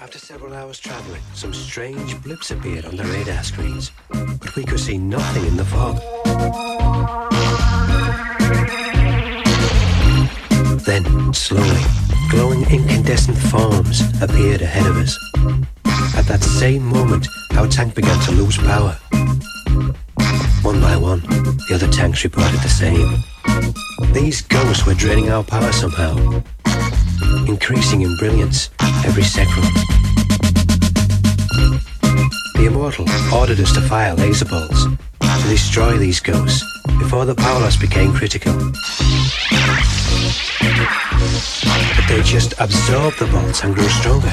After several hours travelling, some strange blips appeared on the radar screens, but we could see nothing in the fog. Then, slowly, glowing incandescent forms appeared ahead of us. At that same moment, our tank began to lose power. One by one, the other tanks reported the same. These ghosts were draining our power somehow, increasing in brilliance every second. The Immortal ordered us to fire laser bolts to destroy these ghosts before the power loss became critical. But they just absorbed the bolts and grew stronger.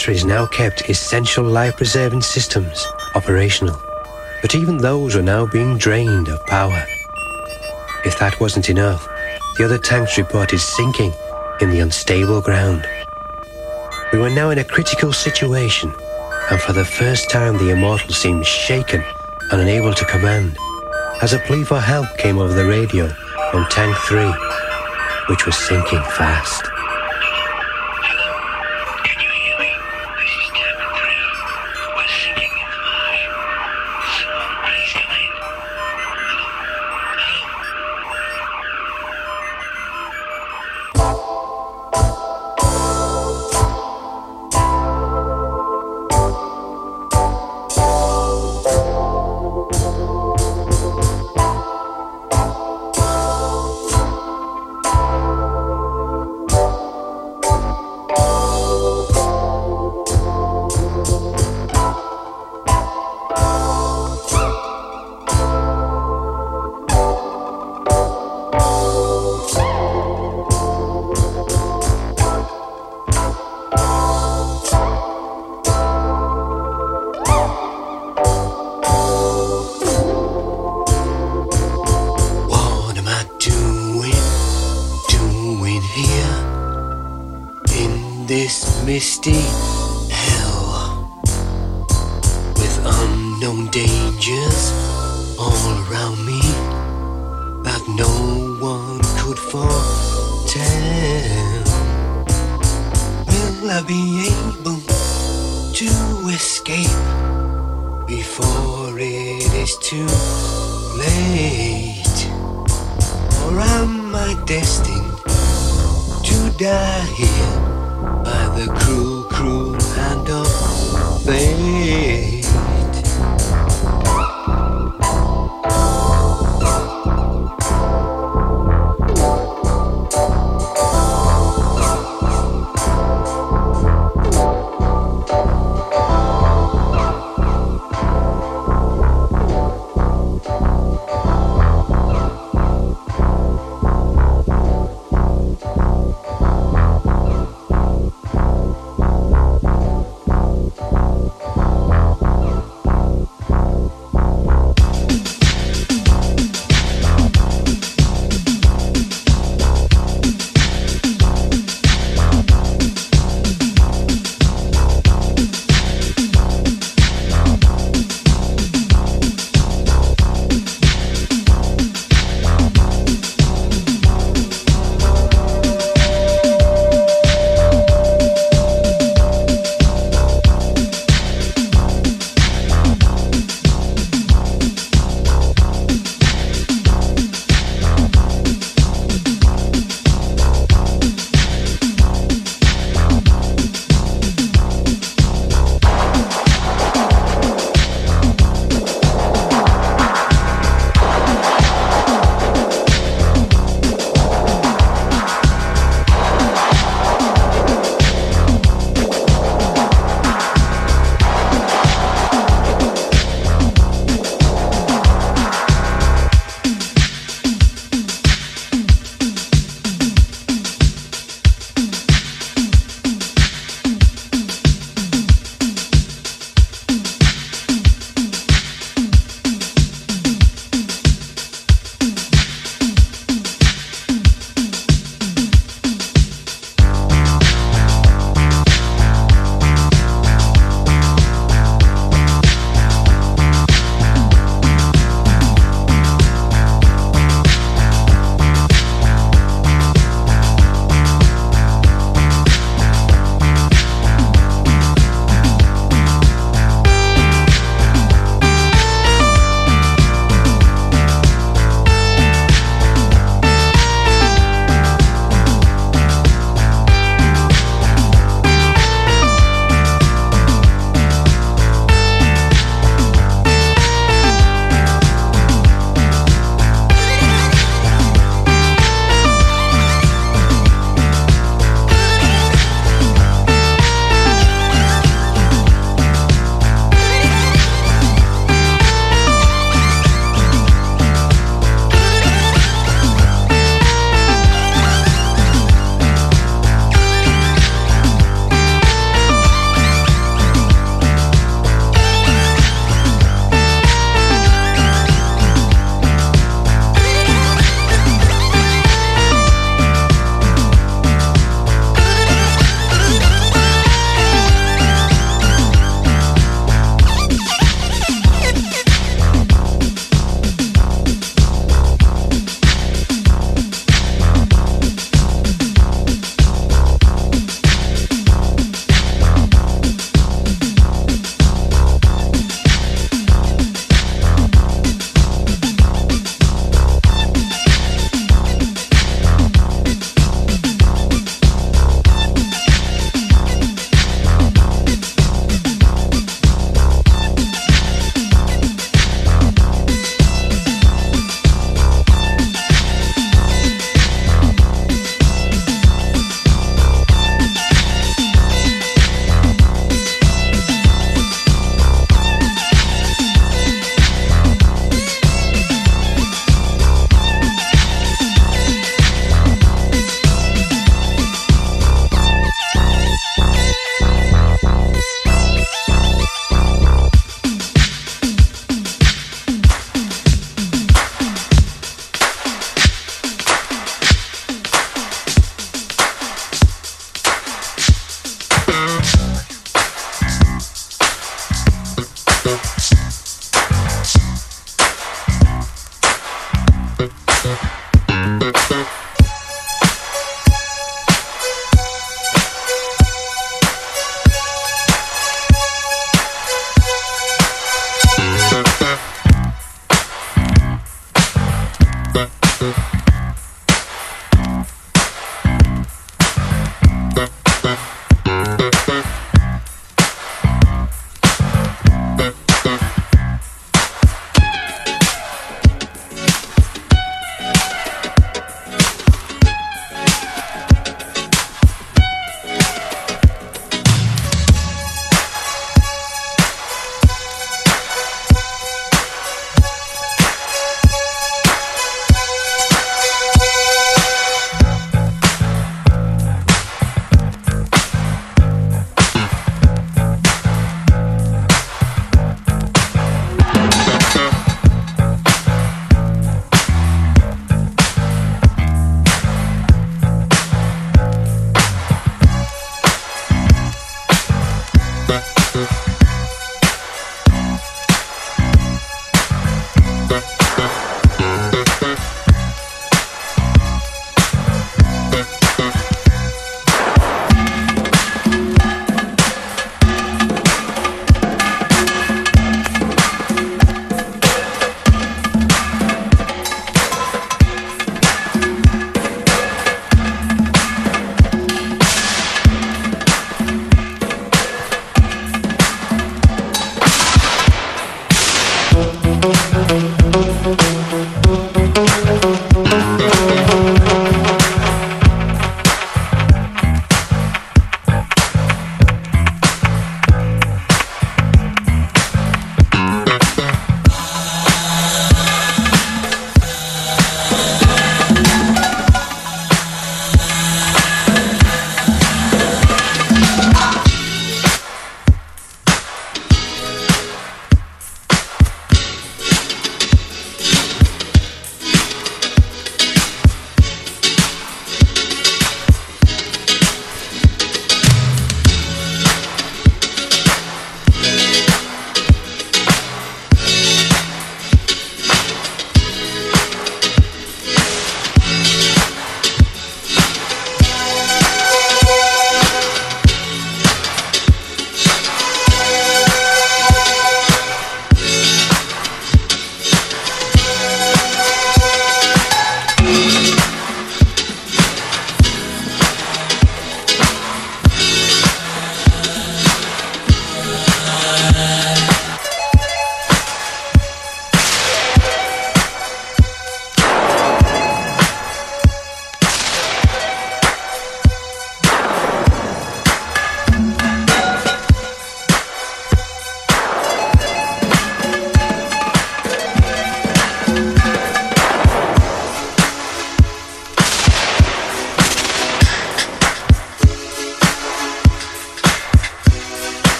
Batteries now kept essential life-preserving systems operational. But even those were now being drained of power. If that wasn't enough, the other tanks reported sinking in the unstable ground. We were now in a critical situation, and for the first time the Immortal seemed shaken and unable to command, as a plea for help came over the radio on Tank 3, which was sinking fast.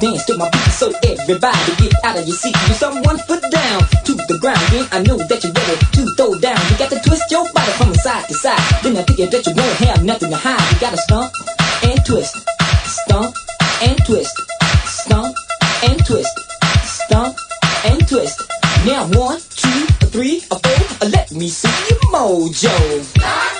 dance to my beat. So everybody get out of your seat. Do someone foot down to the ground. Then I know that you're ready to throw down. You got to twist your body from side to side. Then I figure that you won't have nothing to hide. You gotta stomp and twist, stomp and twist, stomp and twist, stomp and twist. Now one, two, a three, a four. Let me see your mojo.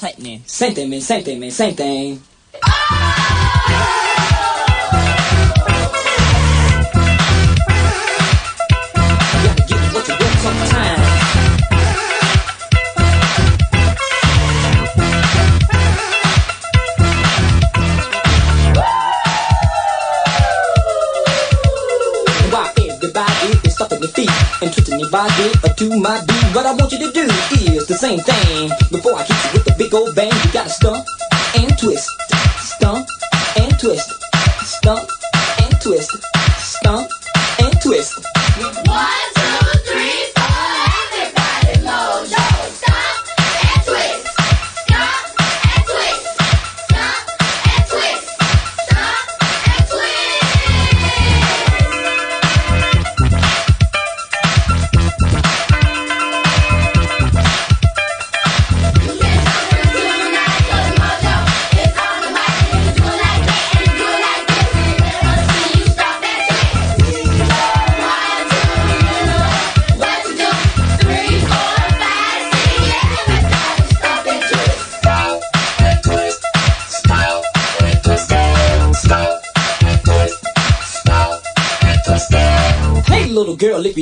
Saint name. Saint name, Saint name, Saint name. Body or to my beat. What I want you to do is the same thing. Before I hit you with the big old bang, you gotta stomp and twist, stomp and twist, stomp and twist,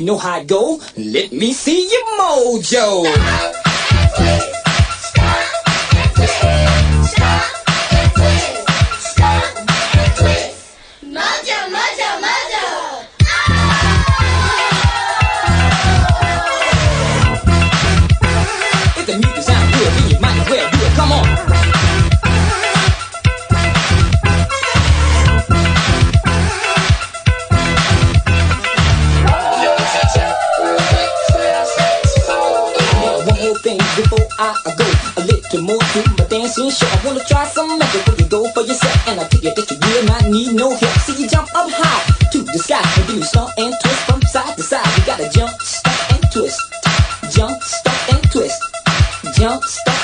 know how it go, let me see your mojo. Mojo, more thing before I go. A little more to my dancing show. I wanna try some magic when you go for yourself. And I you that you will not need no help. See you jump up high to the sky and then you stomp and twist from side to side. You gotta jump, stomp and twist. Jump, stomp and twist. Jump, stomp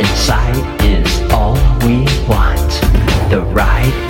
inside is all we want. The ride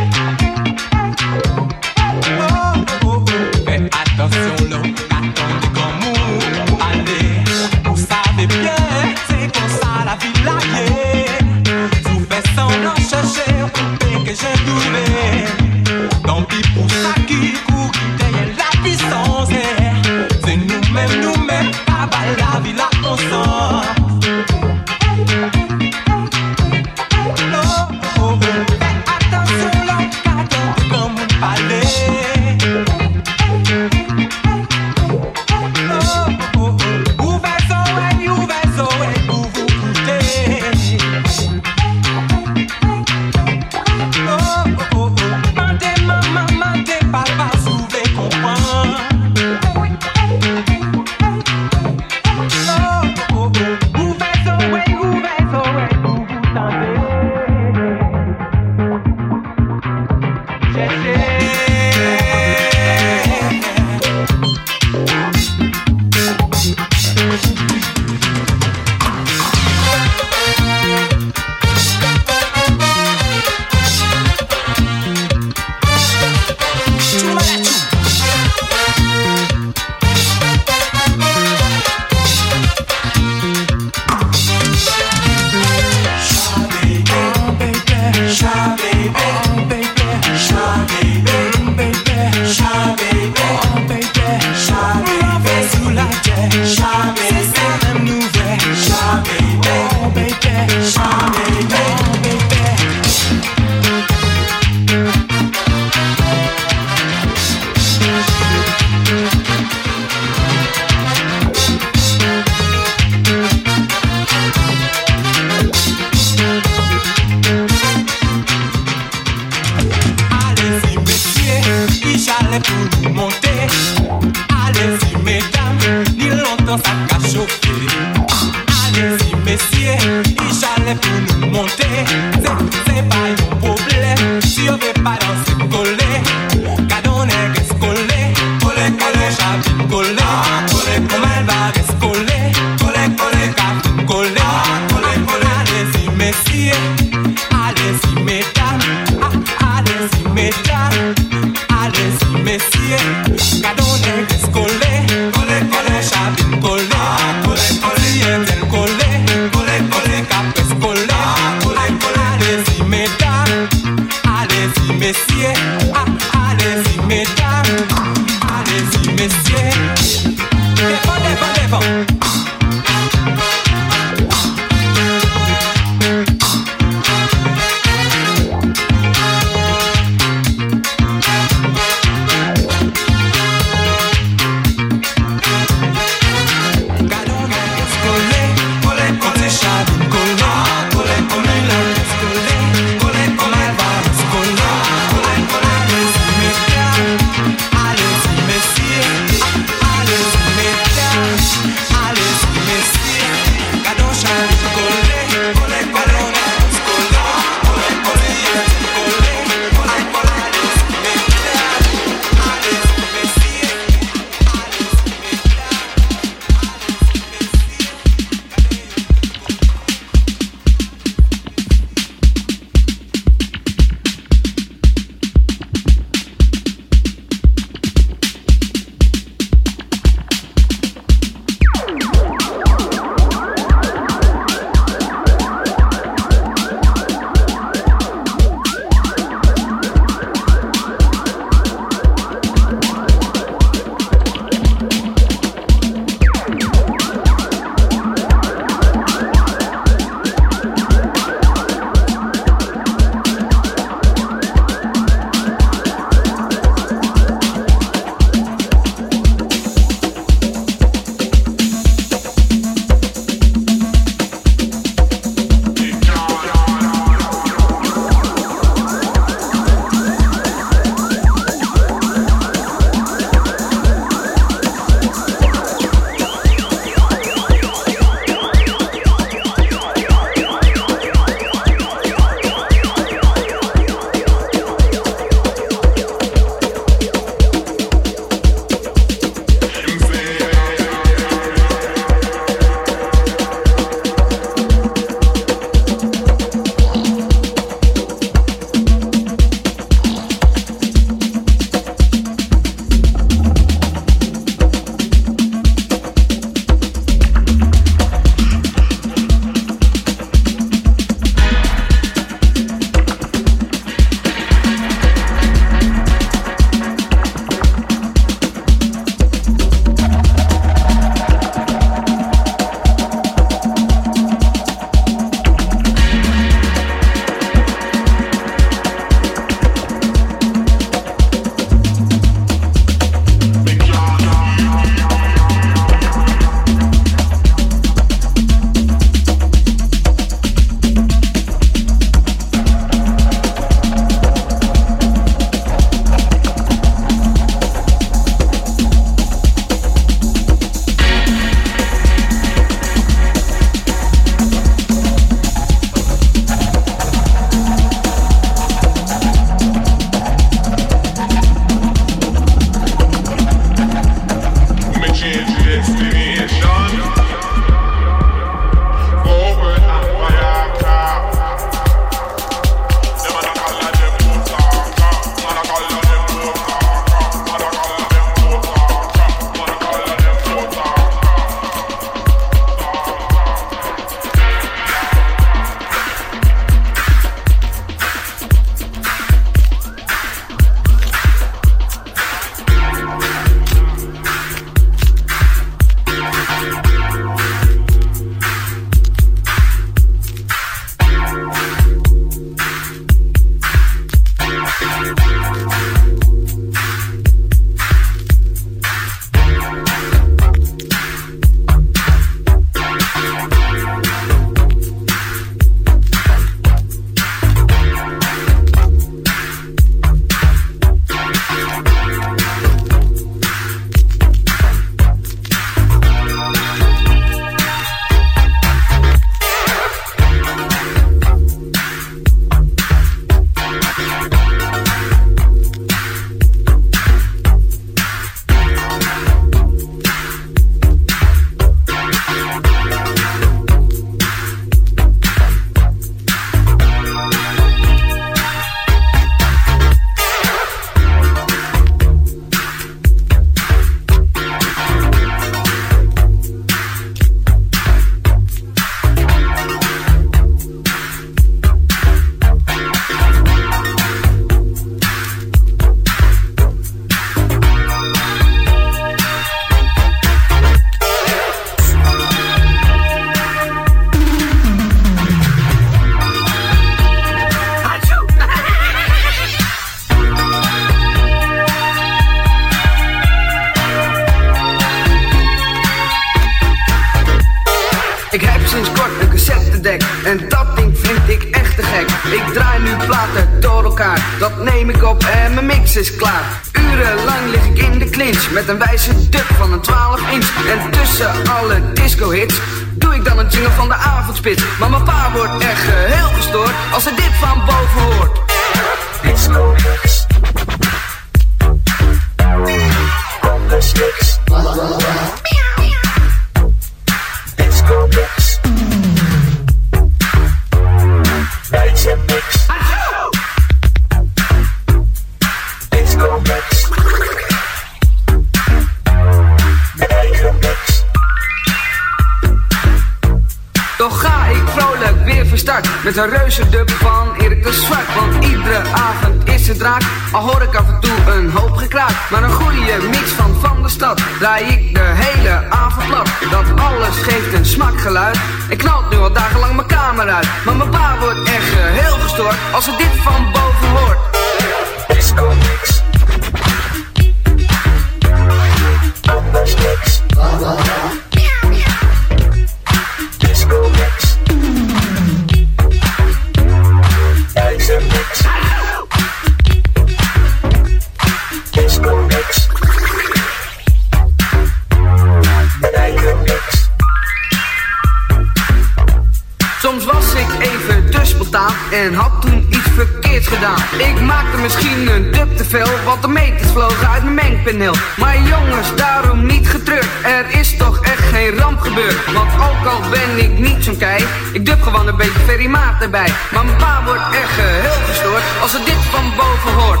Ook al ben ik niet zo'n kei, ik dub gewoon een beetje ferrymaat erbij. Maar mijn pa wordt echt geheel gestoord als er dit van boven hoort.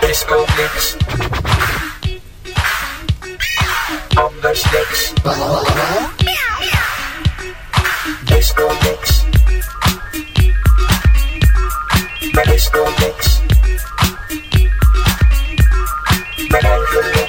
Disco niks Anders niks. Disco mix. Disco mix. Disco mix.